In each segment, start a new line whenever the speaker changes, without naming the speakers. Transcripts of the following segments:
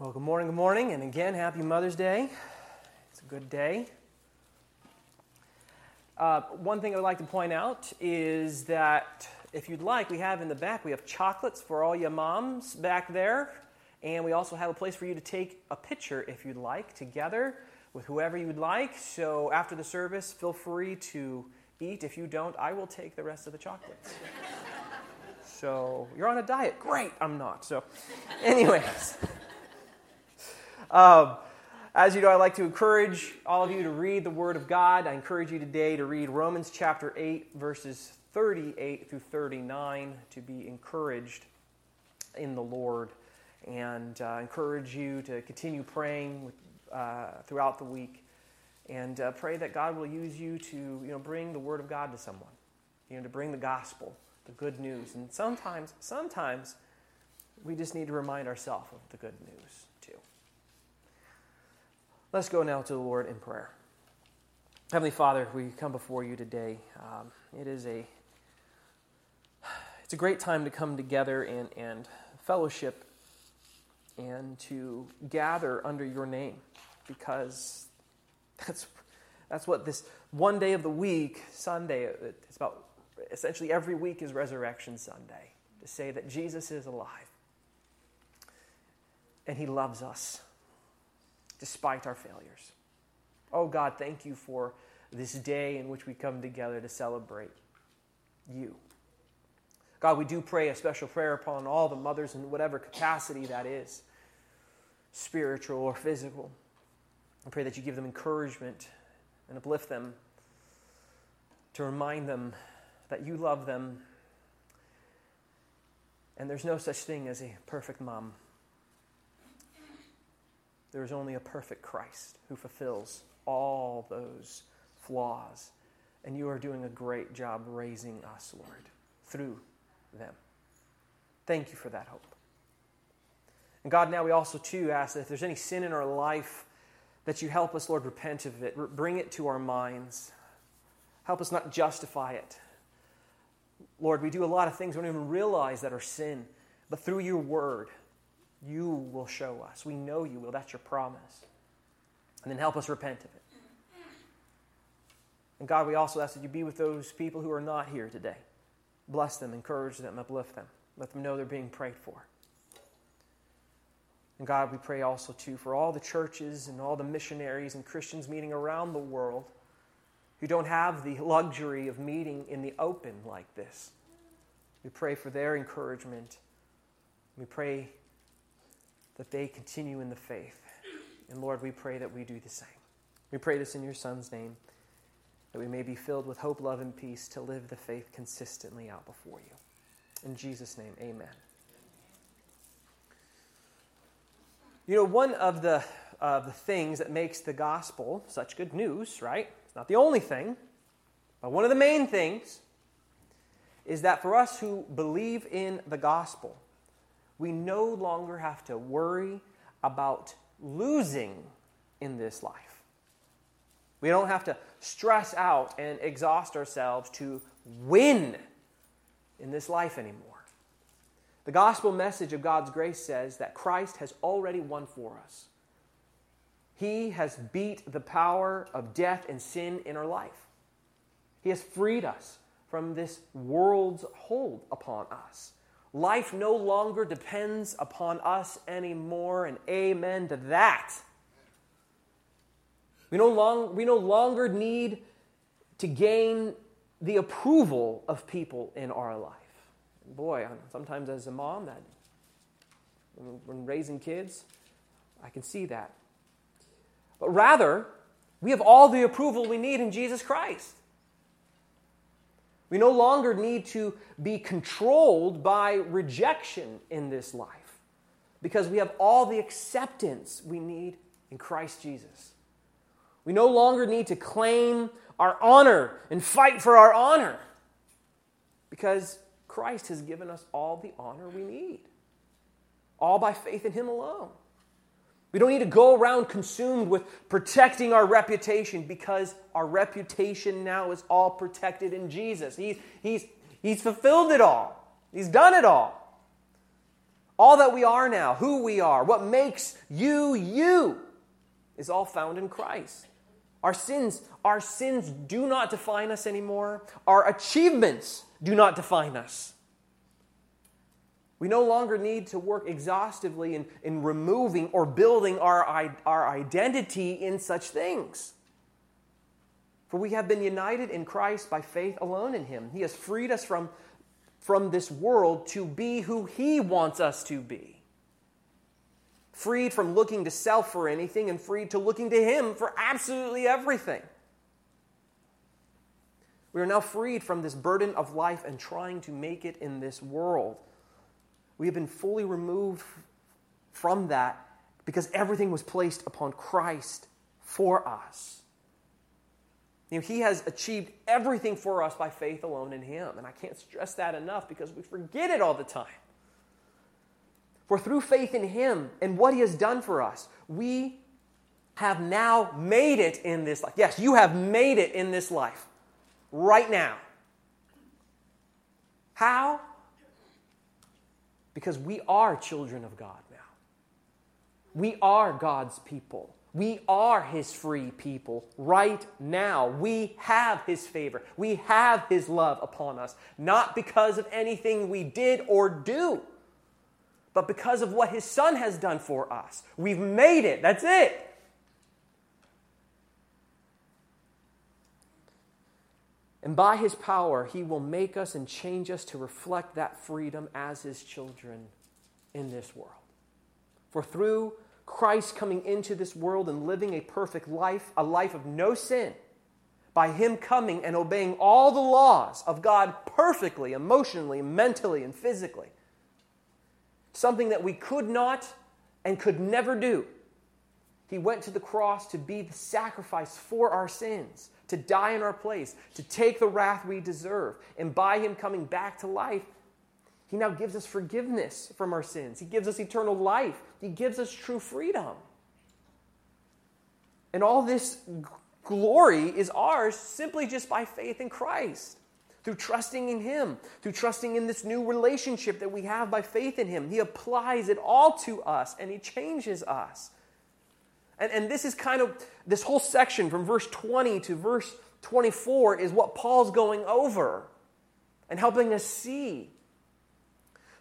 Well, good morning, good morning, and again, happy Mother's Day. It's a good day. Uh, one thing I would like to point out is that if you'd like, we have in the back, we have chocolates for all your moms back there, and we also have a place for you to take a picture if you'd like together with whoever you would like. So after the service, feel free to eat. If you don't, I will take the rest of the chocolates. so you're on a diet. Great, I'm not. So, anyways. Um, as you know, I like to encourage all of you to read the Word of God. I encourage you today to read Romans chapter 8, verses 38 through 39, to be encouraged in the Lord. And uh, encourage you to continue praying with, uh, throughout the week. And uh, pray that God will use you to you know, bring the Word of God to someone, you know, to bring the gospel, the good news. And sometimes, sometimes, we just need to remind ourselves of the good news. Let's go now to the Lord in prayer. Heavenly Father, we come before you today. Um, it is a it's a great time to come together and, and fellowship and to gather under your name because that's that's what this one day of the week, Sunday, it's about essentially every week is Resurrection Sunday to say that Jesus is alive and he loves us despite our failures. Oh God, thank you for this day in which we come together to celebrate you. God, we do pray a special prayer upon all the mothers in whatever capacity that is, spiritual or physical. I pray that you give them encouragement and uplift them to remind them that you love them and there's no such thing as a perfect mom. There is only a perfect Christ who fulfills all those flaws. And you are doing a great job raising us, Lord, through them. Thank you for that hope. And God, now we also, too, ask that if there's any sin in our life, that you help us, Lord, repent of it, bring it to our minds. Help us not justify it. Lord, we do a lot of things we don't even realize that are sin, but through your word, you will show us. We know you will. That's your promise. And then help us repent of it. And God, we also ask that you be with those people who are not here today. Bless them, encourage them, uplift them. Let them know they're being prayed for. And God, we pray also, too, for all the churches and all the missionaries and Christians meeting around the world who don't have the luxury of meeting in the open like this. We pray for their encouragement. We pray that they continue in the faith. And Lord, we pray that we do the same. We pray this in your Son's name, that we may be filled with hope, love, and peace to live the faith consistently out before you. In Jesus' name, amen. You know, one of the, uh, the things that makes the gospel such good news, right? It's not the only thing, but one of the main things is that for us who believe in the gospel, we no longer have to worry about losing in this life. We don't have to stress out and exhaust ourselves to win in this life anymore. The gospel message of God's grace says that Christ has already won for us. He has beat the power of death and sin in our life. He has freed us from this world's hold upon us. Life no longer depends upon us anymore, and amen to that. We no, long, we no longer need to gain the approval of people in our life. Boy, sometimes as a mom, that when raising kids, I can see that. But rather, we have all the approval we need in Jesus Christ. We no longer need to be controlled by rejection in this life because we have all the acceptance we need in Christ Jesus. We no longer need to claim our honor and fight for our honor because Christ has given us all the honor we need, all by faith in Him alone. We don't need to go around consumed with protecting our reputation because our reputation now is all protected in Jesus. He, he's, he's fulfilled it all, He's done it all. All that we are now, who we are, what makes you you, is all found in Christ. Our sins, our sins do not define us anymore. Our achievements do not define us. We no longer need to work exhaustively in, in removing or building our, our identity in such things. For we have been united in Christ by faith alone in Him. He has freed us from, from this world to be who He wants us to be. Freed from looking to self for anything and freed to looking to Him for absolutely everything. We are now freed from this burden of life and trying to make it in this world. We have been fully removed from that because everything was placed upon Christ for us. You know, he has achieved everything for us by faith alone in Him. And I can't stress that enough because we forget it all the time. For through faith in Him and what He has done for us, we have now made it in this life. Yes, you have made it in this life right now. How? Because we are children of God now. We are God's people. We are His free people right now. We have His favor. We have His love upon us, not because of anything we did or do, but because of what His Son has done for us. We've made it. That's it. And by his power, he will make us and change us to reflect that freedom as his children in this world. For through Christ coming into this world and living a perfect life, a life of no sin, by him coming and obeying all the laws of God perfectly, emotionally, mentally, and physically, something that we could not and could never do. He went to the cross to be the sacrifice for our sins to die in our place, to take the wrath we deserve. And by him coming back to life, he now gives us forgiveness from our sins. He gives us eternal life. He gives us true freedom. And all this glory is ours simply just by faith in Christ, through trusting in Him, through trusting in this new relationship that we have by faith in Him. He applies it all to us and He changes us. And, and this is kind of this whole section from verse 20 to verse 24 is what Paul's going over and helping us see.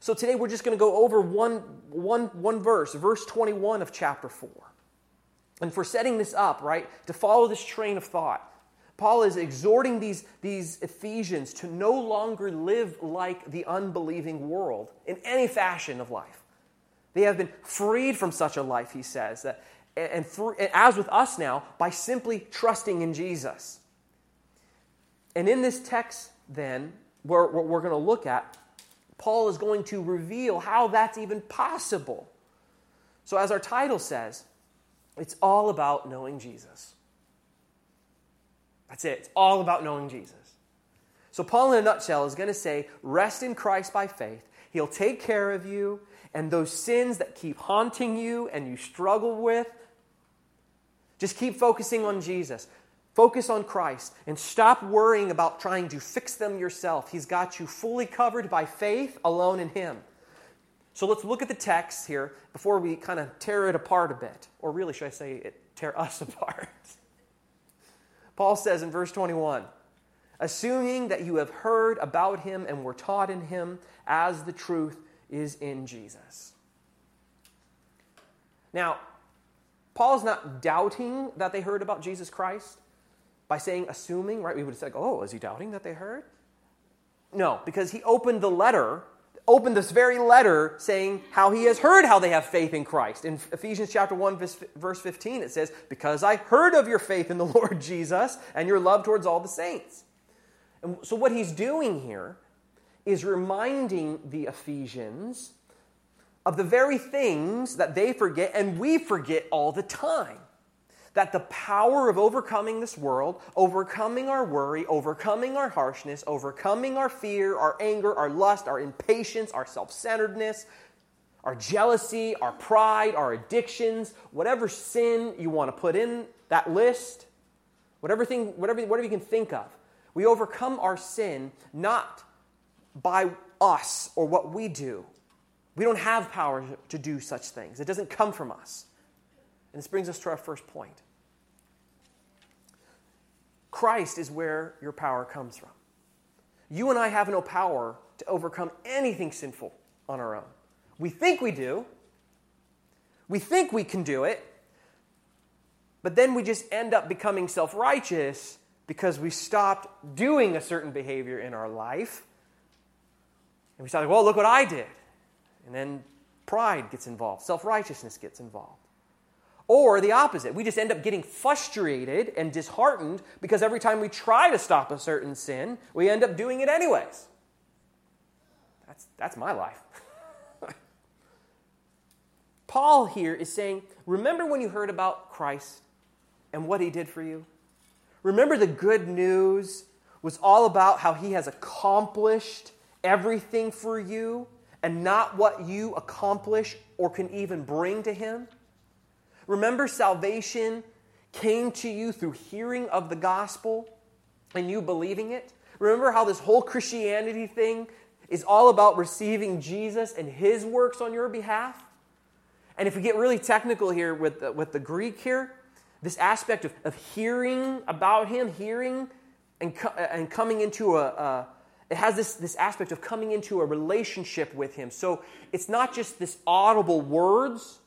So today we're just going to go over one, one, one verse, verse 21 of chapter 4. And for setting this up, right, to follow this train of thought, Paul is exhorting these, these Ephesians to no longer live like the unbelieving world in any fashion of life. They have been freed from such a life, he says, that and, through, and as with us now, by simply trusting in Jesus. And in this text, then, where, what we're going to look at, Paul is going to reveal how that's even possible. So, as our title says, it's all about knowing Jesus. That's it. It's all about knowing Jesus. So, Paul, in a nutshell, is going to say rest in Christ by faith. He'll take care of you, and those sins that keep haunting you and you struggle with, just keep focusing on Jesus. Focus on Christ and stop worrying about trying to fix them yourself. He's got you fully covered by faith alone in Him. So let's look at the text here before we kind of tear it apart a bit. Or really, should I say, it, tear us apart? Paul says in verse 21 assuming that you have heard about him and were taught in him as the truth is in Jesus. Now, Paul's not doubting that they heard about Jesus Christ by saying assuming, right? We would say, oh, is he doubting that they heard? No, because he opened the letter, opened this very letter saying how he has heard how they have faith in Christ. In Ephesians chapter 1, verse 15, it says, Because I heard of your faith in the Lord Jesus and your love towards all the saints. And so what he's doing here is reminding the Ephesians of the very things that they forget and we forget all the time. That the power of overcoming this world, overcoming our worry, overcoming our harshness, overcoming our fear, our anger, our lust, our impatience, our self centeredness, our jealousy, our pride, our addictions, whatever sin you want to put in that list, whatever, thing, whatever, whatever you can think of, we overcome our sin not by us or what we do, We don't have power to do such things, it doesn't come from us. And this brings us to our first point. Christ is where your power comes from. You and I have no power to overcome anything sinful on our own. We think we do. We think we can do it. But then we just end up becoming self righteous because we stopped doing a certain behavior in our life. And we started, well, look what I did. And then pride gets involved, self righteousness gets involved. Or the opposite. We just end up getting frustrated and disheartened because every time we try to stop a certain sin, we end up doing it anyways. That's, that's my life. Paul here is saying, Remember when you heard about Christ and what he did for you? Remember the good news was all about how he has accomplished everything for you and not what you accomplish or can even bring to him? Remember, salvation came to you through hearing of the gospel and you believing it? Remember how this whole Christianity thing is all about receiving Jesus and his works on your behalf? And if we get really technical here with the, with the Greek here, this aspect of, of hearing about him, hearing and, co- and coming into a, a it has this, this aspect of coming into a relationship with him. So it's not just this audible words,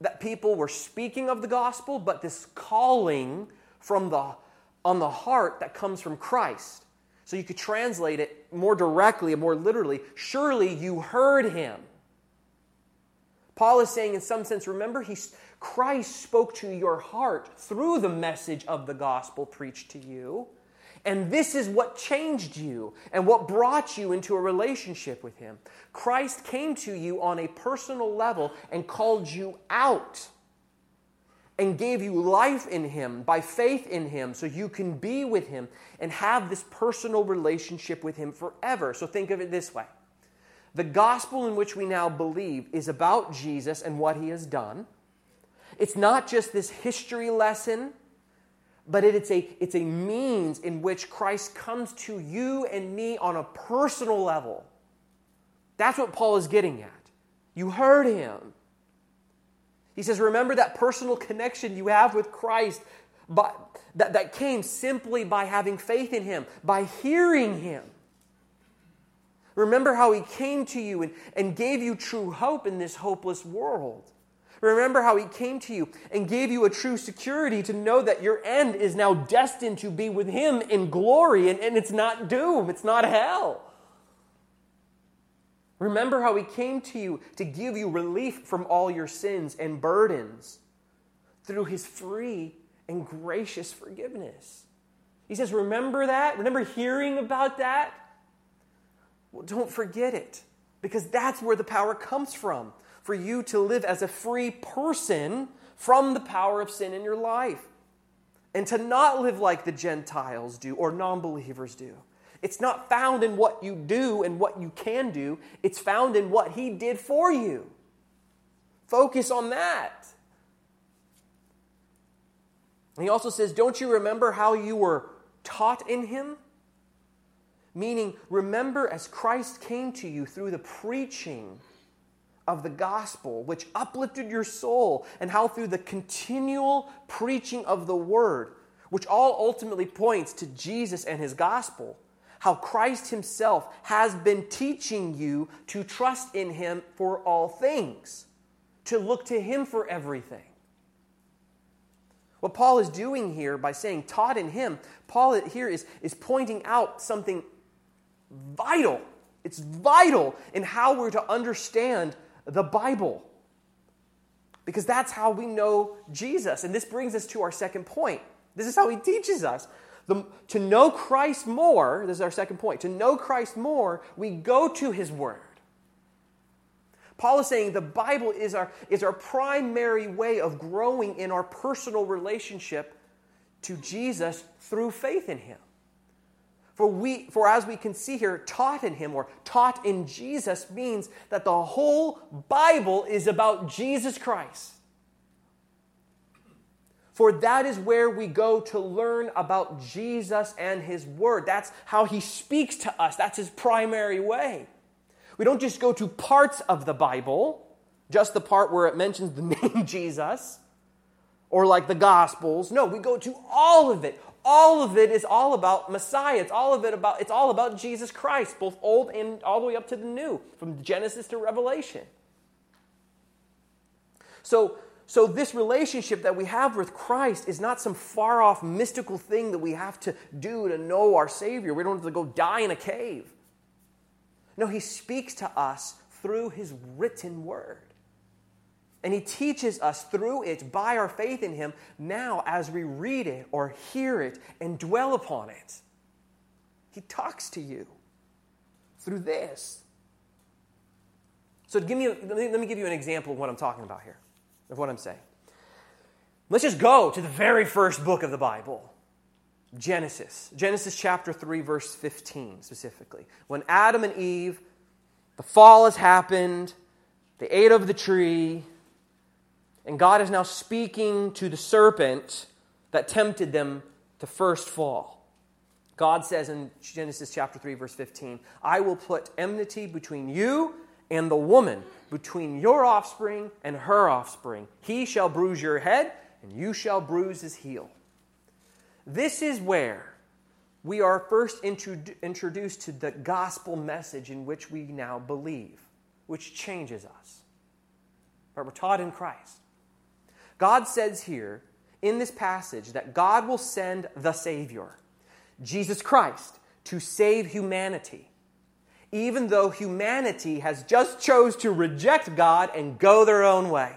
that people were speaking of the gospel, but this calling from the, on the heart that comes from Christ. So you could translate it more directly and more literally surely you heard him. Paul is saying, in some sense, remember, he, Christ spoke to your heart through the message of the gospel preached to you. And this is what changed you and what brought you into a relationship with Him. Christ came to you on a personal level and called you out and gave you life in Him by faith in Him so you can be with Him and have this personal relationship with Him forever. So think of it this way the gospel in which we now believe is about Jesus and what He has done. It's not just this history lesson but it's a, it's a means in which Christ comes to you and me on a personal level. That's what Paul is getting at. You heard him. He says, Remember that personal connection you have with Christ by, that, that came simply by having faith in him, by hearing him. Remember how he came to you and, and gave you true hope in this hopeless world. Remember how he came to you and gave you a true security to know that your end is now destined to be with him in glory, and, and it's not doom, it's not hell. Remember how he came to you to give you relief from all your sins and burdens through his free and gracious forgiveness. He says, Remember that? Remember hearing about that? Well, don't forget it because that's where the power comes from for you to live as a free person from the power of sin in your life and to not live like the Gentiles do or non believers do. It's not found in what you do and what you can do, it's found in what He did for you. Focus on that. And he also says, Don't you remember how you were taught in Him? Meaning, remember as Christ came to you through the preaching of the gospel, which uplifted your soul, and how through the continual preaching of the word, which all ultimately points to Jesus and his gospel, how Christ himself has been teaching you to trust in him for all things, to look to him for everything. What Paul is doing here by saying taught in him, Paul here is, is pointing out something vital. It's vital in how we're to understand the Bible. Because that's how we know Jesus. And this brings us to our second point. This is how he teaches us. The, to know Christ more, this is our second point. To know Christ more, we go to his word. Paul is saying the Bible is our, is our primary way of growing in our personal relationship to Jesus through faith in him. For, we, for as we can see here, taught in him or taught in Jesus means that the whole Bible is about Jesus Christ. For that is where we go to learn about Jesus and his word. That's how he speaks to us, that's his primary way. We don't just go to parts of the Bible, just the part where it mentions the name Jesus, or like the Gospels. No, we go to all of it. All of it is all about Messiah. It's all of it about it's all about Jesus Christ, both old and all the way up to the new, from Genesis to Revelation. So so, this relationship that we have with Christ is not some far off mystical thing that we have to do to know our Savior. We don't have to go die in a cave. No, He speaks to us through His written word. And He teaches us through it by our faith in Him now as we read it or hear it and dwell upon it. He talks to you through this. So, give me, let me give you an example of what I'm talking about here of what I'm saying. Let's just go to the very first book of the Bible Genesis. Genesis chapter 3, verse 15 specifically. When Adam and Eve, the fall has happened, they ate of the tree, and God is now speaking to the serpent that tempted them to first fall. God says in Genesis chapter 3, verse 15, I will put enmity between you and the woman, between your offspring and her offspring. He shall bruise your head, and you shall bruise his heel. This is where we are first introduced to the gospel message in which we now believe, which changes us. But we're taught in Christ. God says here in this passage that God will send the Savior, Jesus Christ, to save humanity even though humanity has just chose to reject God and go their own way.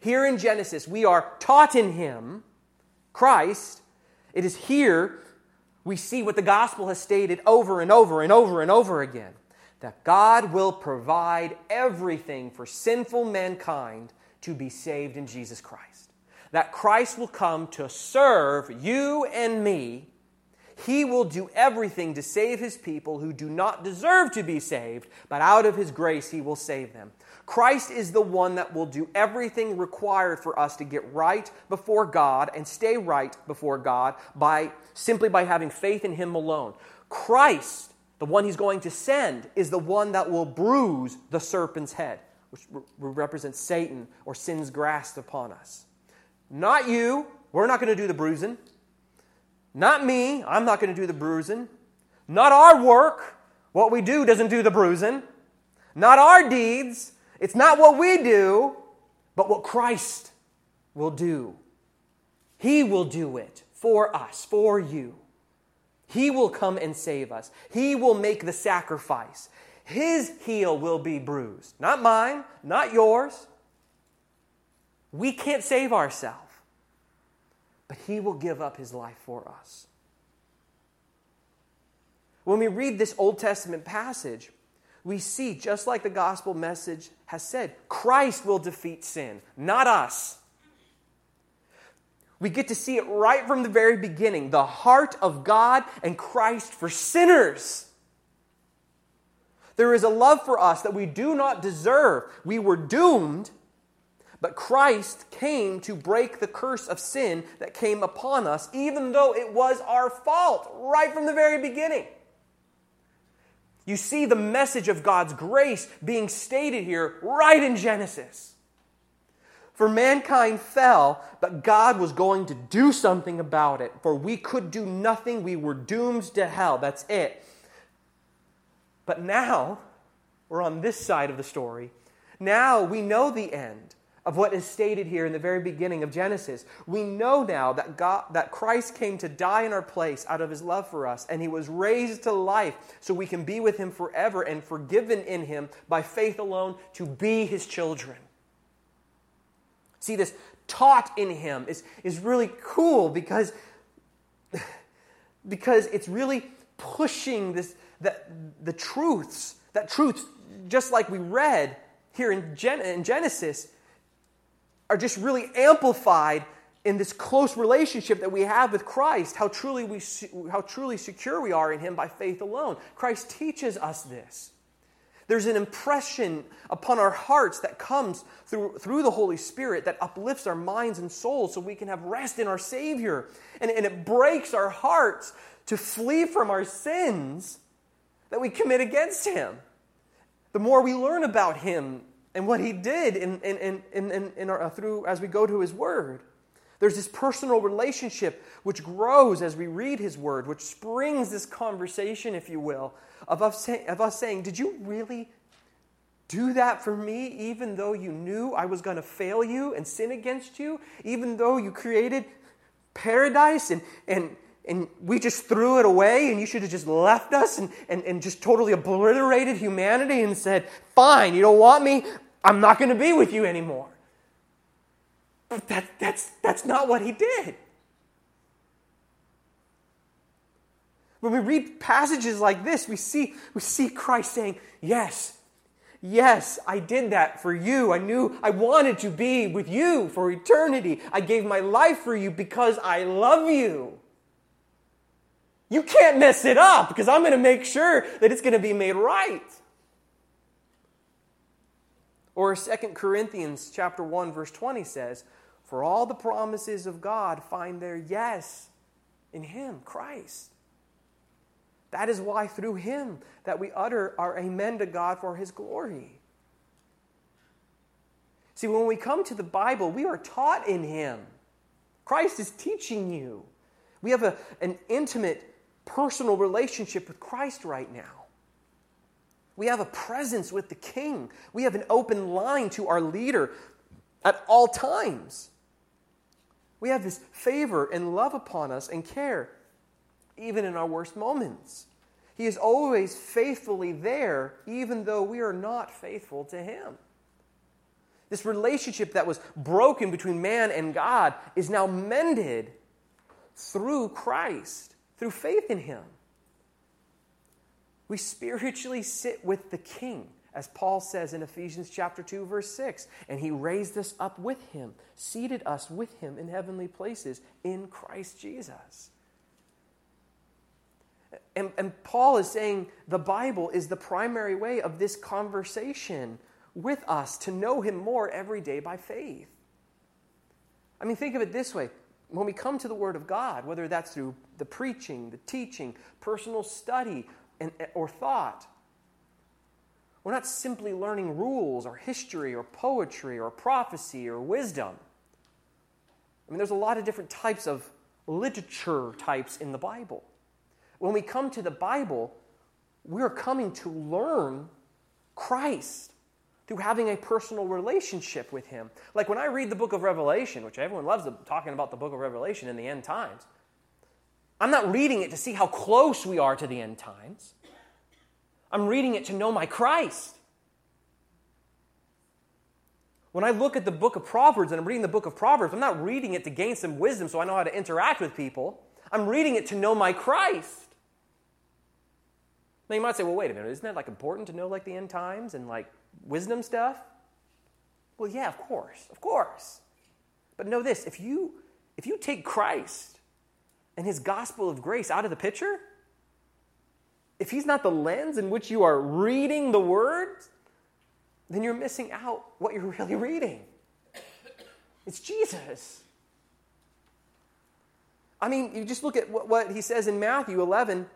Here in Genesis, we are taught in him, Christ. It is here we see what the gospel has stated over and over and over and over again that God will provide everything for sinful mankind to be saved in Jesus Christ. That Christ will come to serve you and me he will do everything to save his people who do not deserve to be saved, but out of his grace he will save them. Christ is the one that will do everything required for us to get right before God and stay right before God by simply by having faith in him alone. Christ, the one he's going to send, is the one that will bruise the serpent's head, which represents Satan or sin's grasp upon us. Not you. We're not going to do the bruising. Not me. I'm not going to do the bruising. Not our work. What we do doesn't do the bruising. Not our deeds. It's not what we do, but what Christ will do. He will do it for us, for you. He will come and save us. He will make the sacrifice. His heel will be bruised. Not mine, not yours. We can't save ourselves but he will give up his life for us. When we read this Old Testament passage, we see, just like the gospel message has said, Christ will defeat sin, not us. We get to see it right from the very beginning the heart of God and Christ for sinners. There is a love for us that we do not deserve. We were doomed, but Christ came to break the curse of sin that came upon us, even though it was our fault right from the very beginning. You see the message of God's grace being stated here right in Genesis. For mankind fell, but God was going to do something about it. For we could do nothing, we were doomed to hell. That's it. But now, we're on this side of the story. Now we know the end of what is stated here in the very beginning of Genesis. We know now that God that Christ came to die in our place out of his love for us and he was raised to life so we can be with him forever and forgiven in him by faith alone to be his children. See this taught in him is, is really cool because because it's really pushing this that the truths that truths just like we read here in, Gen- in Genesis are just really amplified in this close relationship that we have with Christ, how truly, we, how truly secure we are in Him by faith alone. Christ teaches us this. There's an impression upon our hearts that comes through, through the Holy Spirit that uplifts our minds and souls so we can have rest in our Savior. And, and it breaks our hearts to flee from our sins that we commit against Him. the more we learn about him and what he did in, in, in, in, our, through, as we go to his word. There's this personal relationship which grows as we read his word, which springs this conversation, if you will, of us, say, of us saying, Did you really do that for me, even though you knew I was going to fail you and sin against you, even though you created paradise and, and, and we just threw it away and you should have just left us and, and, and just totally obliterated humanity and said, Fine, you don't want me, I'm not going to be with you anymore. But that, that's, that's not what he did. When we read passages like this, we see, we see Christ saying, Yes, Yes, I did that for you. I knew I wanted to be with you for eternity. I gave my life for you because I love you. You can't mess it up because I'm going to make sure that it's going to be made right. Or 2 Corinthians chapter 1 verse 20 says, "For all the promises of God find their yes in him, Christ." That is why through him that we utter our amen to God for his glory. See, when we come to the Bible, we are taught in him. Christ is teaching you. We have a, an intimate, personal relationship with Christ right now. We have a presence with the King. We have an open line to our leader at all times. We have his favor and love upon us and care even in our worst moments. He is always faithfully there, even though we are not faithful to Him. This relationship that was broken between man and God is now mended through Christ, through faith in Him. We spiritually sit with the King, as Paul says in Ephesians chapter 2 verse 6, and he raised us up with him, seated us with him in heavenly places in Christ Jesus. And, and Paul is saying the Bible is the primary way of this conversation with us to know Him more every day by faith. I mean, think of it this way when we come to the Word of God, whether that's through the preaching, the teaching, personal study, and, eh, or thought, we're not simply learning rules or history or poetry or prophecy or wisdom. I mean, there's a lot of different types of literature types in the Bible. When we come to the Bible, we're coming to learn Christ through having a personal relationship with Him. Like when I read the book of Revelation, which everyone loves talking about the book of Revelation in the end times, I'm not reading it to see how close we are to the end times. I'm reading it to know my Christ. When I look at the book of Proverbs and I'm reading the book of Proverbs, I'm not reading it to gain some wisdom so I know how to interact with people. I'm reading it to know my Christ. Now you might say, well, wait a minute, isn't that like important to know like the end times and like wisdom stuff? Well, yeah, of course, of course. But know this, if you if you take Christ and his gospel of grace out of the picture, if he's not the lens in which you are reading the words, then you're missing out what you're really reading. It's Jesus. I mean, you just look at what, what he says in Matthew 11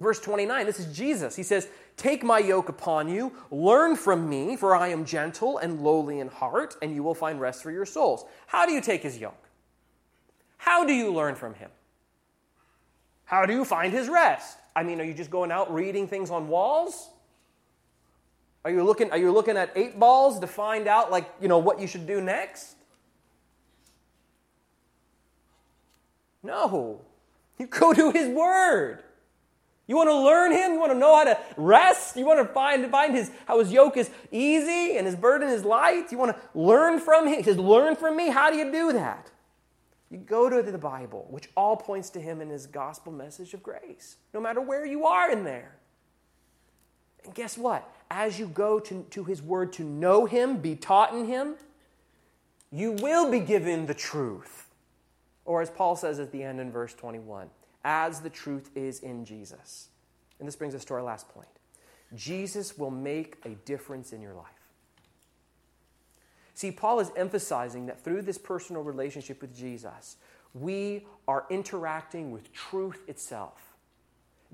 Verse 29, this is Jesus. He says, Take my yoke upon you, learn from me, for I am gentle and lowly in heart, and you will find rest for your souls. How do you take his yoke? How do you learn from him? How do you find his rest? I mean, are you just going out reading things on walls? Are you looking, are you looking at eight balls to find out, like, you know, what you should do next? No. You go to his word. You want to learn him? You want to know how to rest? You want to find, find his, how his yoke is easy and his burden is light? You want to learn from him? He says, Learn from me. How do you do that? You go to the Bible, which all points to him and his gospel message of grace, no matter where you are in there. And guess what? As you go to, to his word to know him, be taught in him, you will be given the truth. Or as Paul says at the end in verse 21 as the truth is in Jesus. And this brings us to our last point Jesus will make a difference in your life. See, Paul is emphasizing that through this personal relationship with Jesus, we are interacting with truth itself.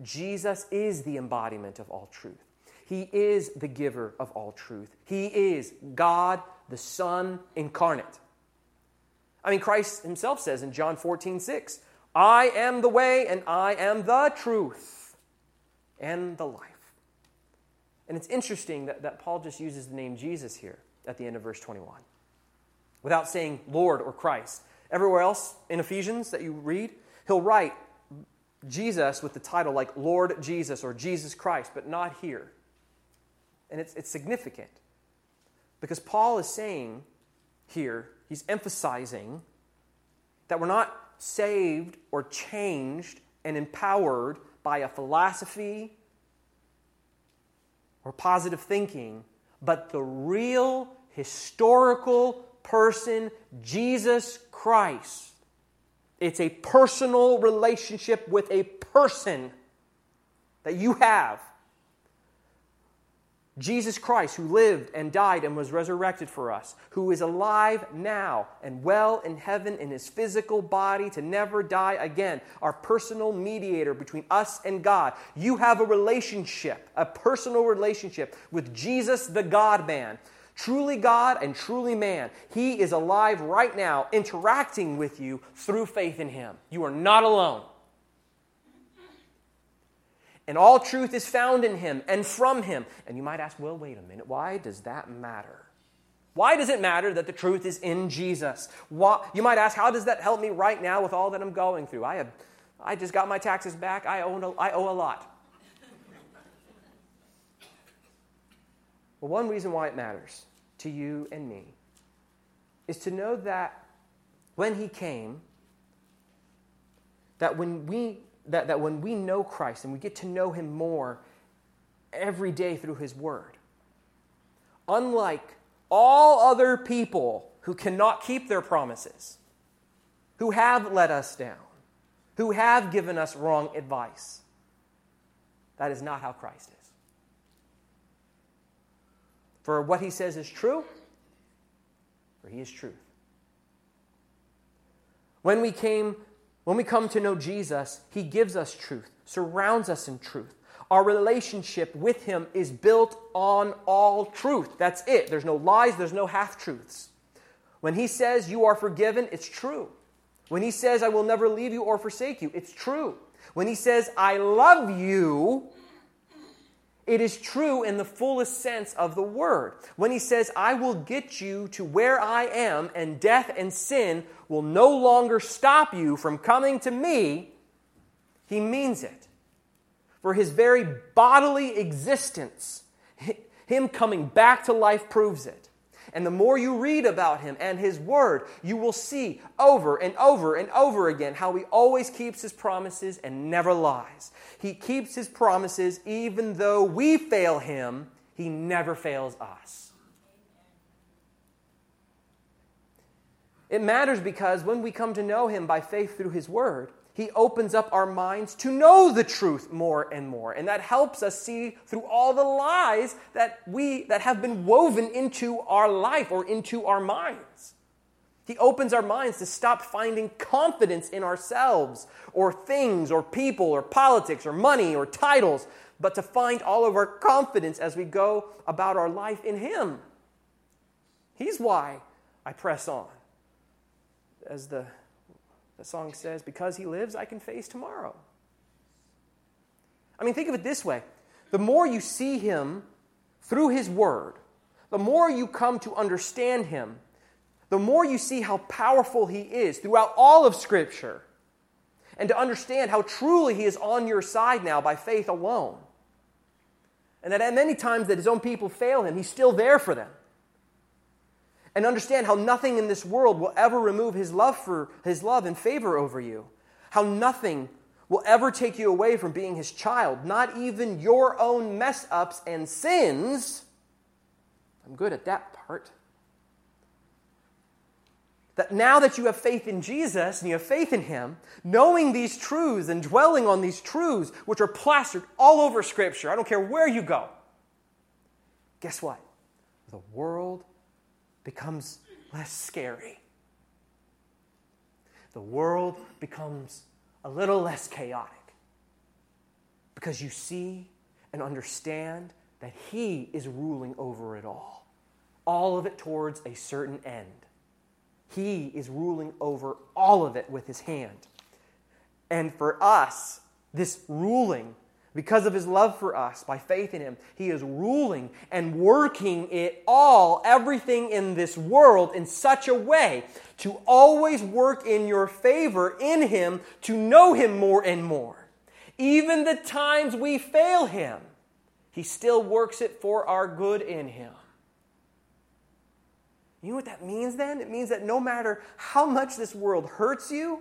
Jesus is the embodiment of all truth. He is the giver of all truth. He is God, the Son incarnate. I mean, Christ himself says in John 14, 6, I am the way and I am the truth and the life. And it's interesting that, that Paul just uses the name Jesus here at the end of verse 21 without saying Lord or Christ. Everywhere else in Ephesians that you read, he'll write Jesus with the title like Lord Jesus or Jesus Christ, but not here. And it's, it's significant because Paul is saying here, he's emphasizing that we're not saved or changed and empowered by a philosophy or positive thinking, but the real historical person, Jesus Christ. It's a personal relationship with a person that you have. Jesus Christ, who lived and died and was resurrected for us, who is alive now and well in heaven in his physical body to never die again, our personal mediator between us and God. You have a relationship, a personal relationship with Jesus, the God man. Truly God and truly man. He is alive right now, interacting with you through faith in him. You are not alone. And all truth is found in him and from him. And you might ask, well, wait a minute. Why does that matter? Why does it matter that the truth is in Jesus? Why, you might ask, how does that help me right now with all that I'm going through? I, have, I just got my taxes back. I owe, I owe a lot. well, one reason why it matters to you and me is to know that when he came, that when we that, that when we know Christ and we get to know Him more every day through His Word, unlike all other people who cannot keep their promises, who have let us down, who have given us wrong advice, that is not how Christ is. For what He says is true, for He is truth. When we came when we come to know Jesus, He gives us truth, surrounds us in truth. Our relationship with Him is built on all truth. That's it. There's no lies, there's no half truths. When He says you are forgiven, it's true. When He says I will never leave you or forsake you, it's true. When He says I love you, it is true in the fullest sense of the word. When he says, I will get you to where I am, and death and sin will no longer stop you from coming to me, he means it. For his very bodily existence, him coming back to life proves it. And the more you read about him and his word, you will see over and over and over again how he always keeps his promises and never lies. He keeps his promises even though we fail him, he never fails us. It matters because when we come to know him by faith through his word, he opens up our minds to know the truth more and more. And that helps us see through all the lies that we that have been woven into our life or into our minds. He opens our minds to stop finding confidence in ourselves or things or people or politics or money or titles, but to find all of our confidence as we go about our life in Him. He's why I press on. As the the song says, Because he lives, I can face tomorrow. I mean, think of it this way the more you see him through his word, the more you come to understand him, the more you see how powerful he is throughout all of Scripture, and to understand how truly he is on your side now by faith alone. And that at many times that his own people fail him, he's still there for them and understand how nothing in this world will ever remove his love for his love and favor over you. How nothing will ever take you away from being his child, not even your own mess ups and sins. I'm good at that part. That now that you have faith in Jesus and you have faith in Him, knowing these truths and dwelling on these truths, which are plastered all over Scripture, I don't care where you go, guess what? The world becomes less scary. The world becomes a little less chaotic because you see and understand that He is ruling over it all, all of it towards a certain end. He is ruling over all of it with His hand. And for us, this ruling because of his love for us, by faith in him, he is ruling and working it all, everything in this world, in such a way to always work in your favor in him, to know him more and more. Even the times we fail him, he still works it for our good in him. You know what that means then? It means that no matter how much this world hurts you,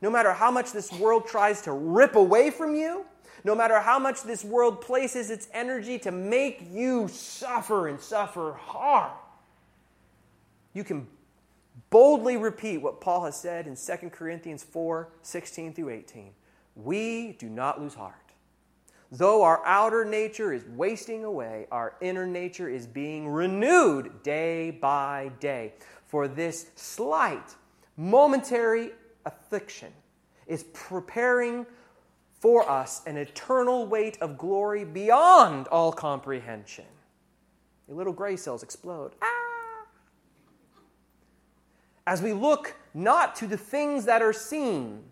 no matter how much this world tries to rip away from you, no matter how much this world places its energy to make you suffer and suffer hard, you can boldly repeat what Paul has said in 2 Corinthians 4 16 through 18. We do not lose heart. Though our outer nature is wasting away, our inner nature is being renewed day by day. For this slight, momentary affliction is preparing for us an eternal weight of glory beyond all comprehension. Your little gray cells explode. Ah! As we look not to the things that are seen,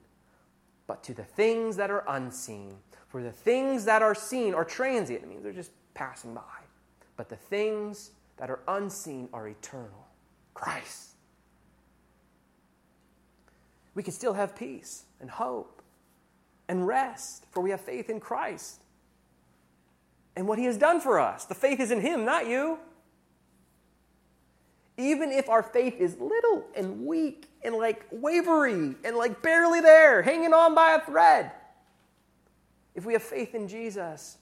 but to the things that are unseen. For the things that are seen are transient, it means they're just passing by. But the things that are unseen are eternal. Christ. We can still have peace and hope and rest, for we have faith in Christ and what He has done for us. The faith is in Him, not you. Even if our faith is little and weak and like wavery and like barely there, hanging on by a thread, if we have faith in Jesus,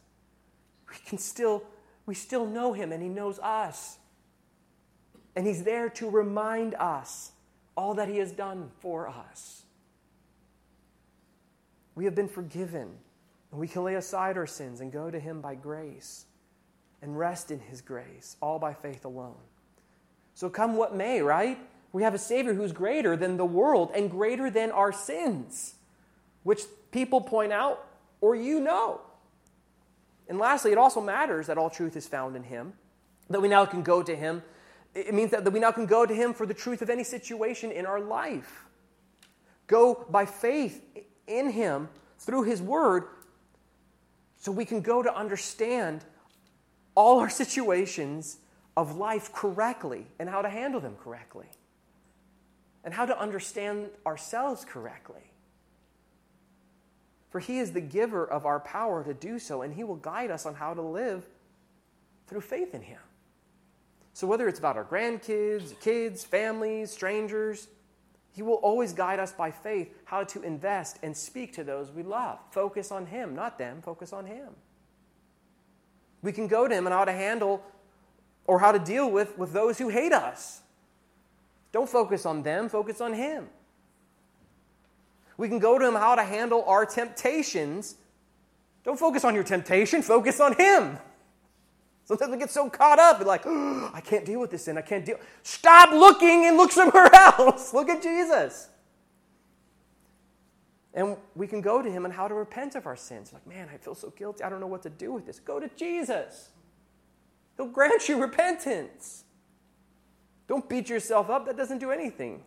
we can still we still know him and he knows us. And he's there to remind us all that he has done for us. We have been forgiven, and we can lay aside our sins and go to Him by grace and rest in His grace, all by faith alone. So, come what may, right? We have a Savior who's greater than the world and greater than our sins, which people point out or you know. And lastly, it also matters that all truth is found in Him, that we now can go to Him. It means that, that we now can go to Him for the truth of any situation in our life. Go by faith in Him through His Word so we can go to understand all our situations of life correctly and how to handle them correctly and how to understand ourselves correctly. For He is the giver of our power to do so, and He will guide us on how to live through faith in Him. So, whether it's about our grandkids, kids, families, strangers, he will always guide us by faith how to invest and speak to those we love. Focus on Him, not them, focus on Him. We can go to Him on how to handle or how to deal with, with those who hate us. Don't focus on them, focus on Him. We can go to Him how to handle our temptations. Don't focus on your temptation, focus on Him. Sometimes we get so caught up and like, oh, I can't deal with this sin. I can't deal. Stop looking and look somewhere else. look at Jesus. And we can go to him on how to repent of our sins. Like, man, I feel so guilty. I don't know what to do with this. Go to Jesus. He'll grant you repentance. Don't beat yourself up. That doesn't do anything.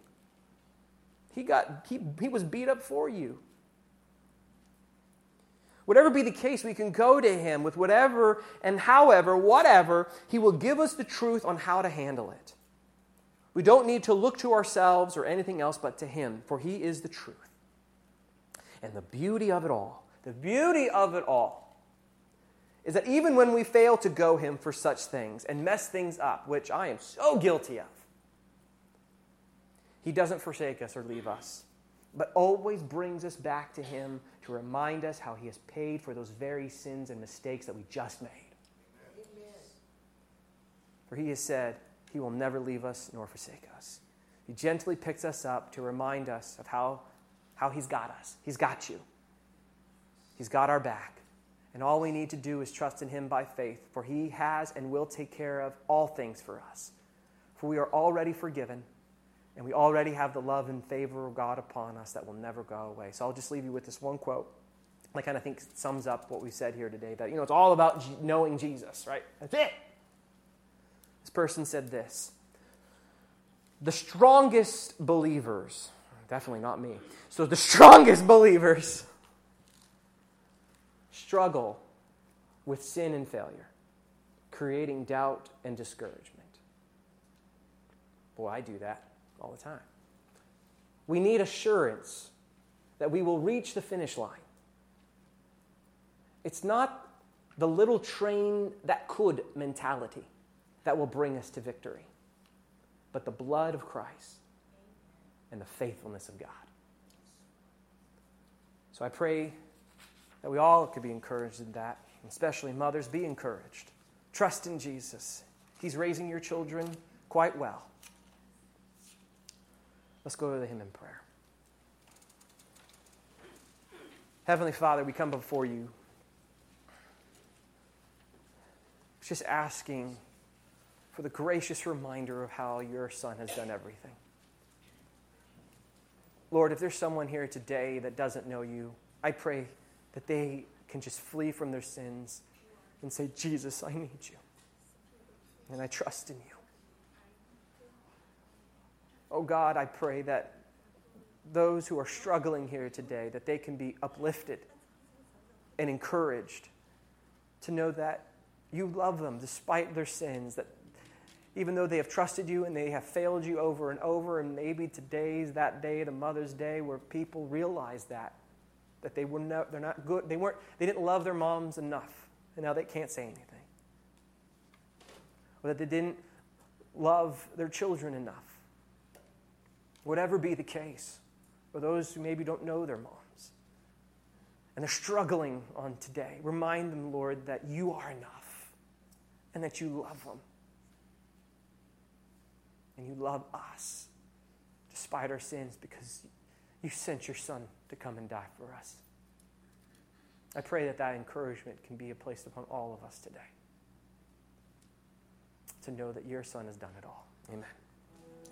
He, got, he, he was beat up for you. Whatever be the case, we can go to Him with whatever and however, whatever, He will give us the truth on how to handle it. We don't need to look to ourselves or anything else but to Him, for He is the truth. And the beauty of it all, the beauty of it all, is that even when we fail to go Him for such things and mess things up, which I am so guilty of, He doesn't forsake us or leave us but always brings us back to Him to remind us how He has paid for those very sins and mistakes that we just made. Amen. For He has said, He will never leave us nor forsake us. He gently picks us up to remind us of how, how He's got us. He's got you, He's got our back. And all we need to do is trust in Him by faith, for He has and will take care of all things for us. For we are already forgiven and we already have the love and favor of God upon us that will never go away. So I'll just leave you with this one quote I kind of think sums up what we said here today that, you know, it's all about knowing Jesus, right? That's it. This person said this The strongest believers, definitely not me, so the strongest believers struggle with sin and failure, creating doubt and discouragement. Boy, I do that all the time. We need assurance that we will reach the finish line. It's not the little train that could mentality that will bring us to victory, but the blood of Christ and the faithfulness of God. So I pray that we all could be encouraged in that, especially mothers, be encouraged. Trust in Jesus. He's raising your children quite well. Let's go to him in prayer. Heavenly Father, we come before you just asking for the gracious reminder of how your Son has done everything. Lord, if there's someone here today that doesn't know you, I pray that they can just flee from their sins and say, Jesus, I need you. And I trust in you. Oh God, I pray that those who are struggling here today, that they can be uplifted and encouraged to know that you love them despite their sins, that even though they have trusted you and they have failed you over and over, and maybe today's that day, the Mother's Day, where people realize that, that they were no, they're not good, they weren't, they didn't love their moms enough, and now they can't say anything. Or that they didn't love their children enough. Whatever be the case, or those who maybe don't know their moms, and they're struggling on today, remind them, Lord, that you are enough and that you love them. And you love us despite our sins because you sent your Son to come and die for us. I pray that that encouragement can be placed upon all of us today to know that your Son has done it all. Amen.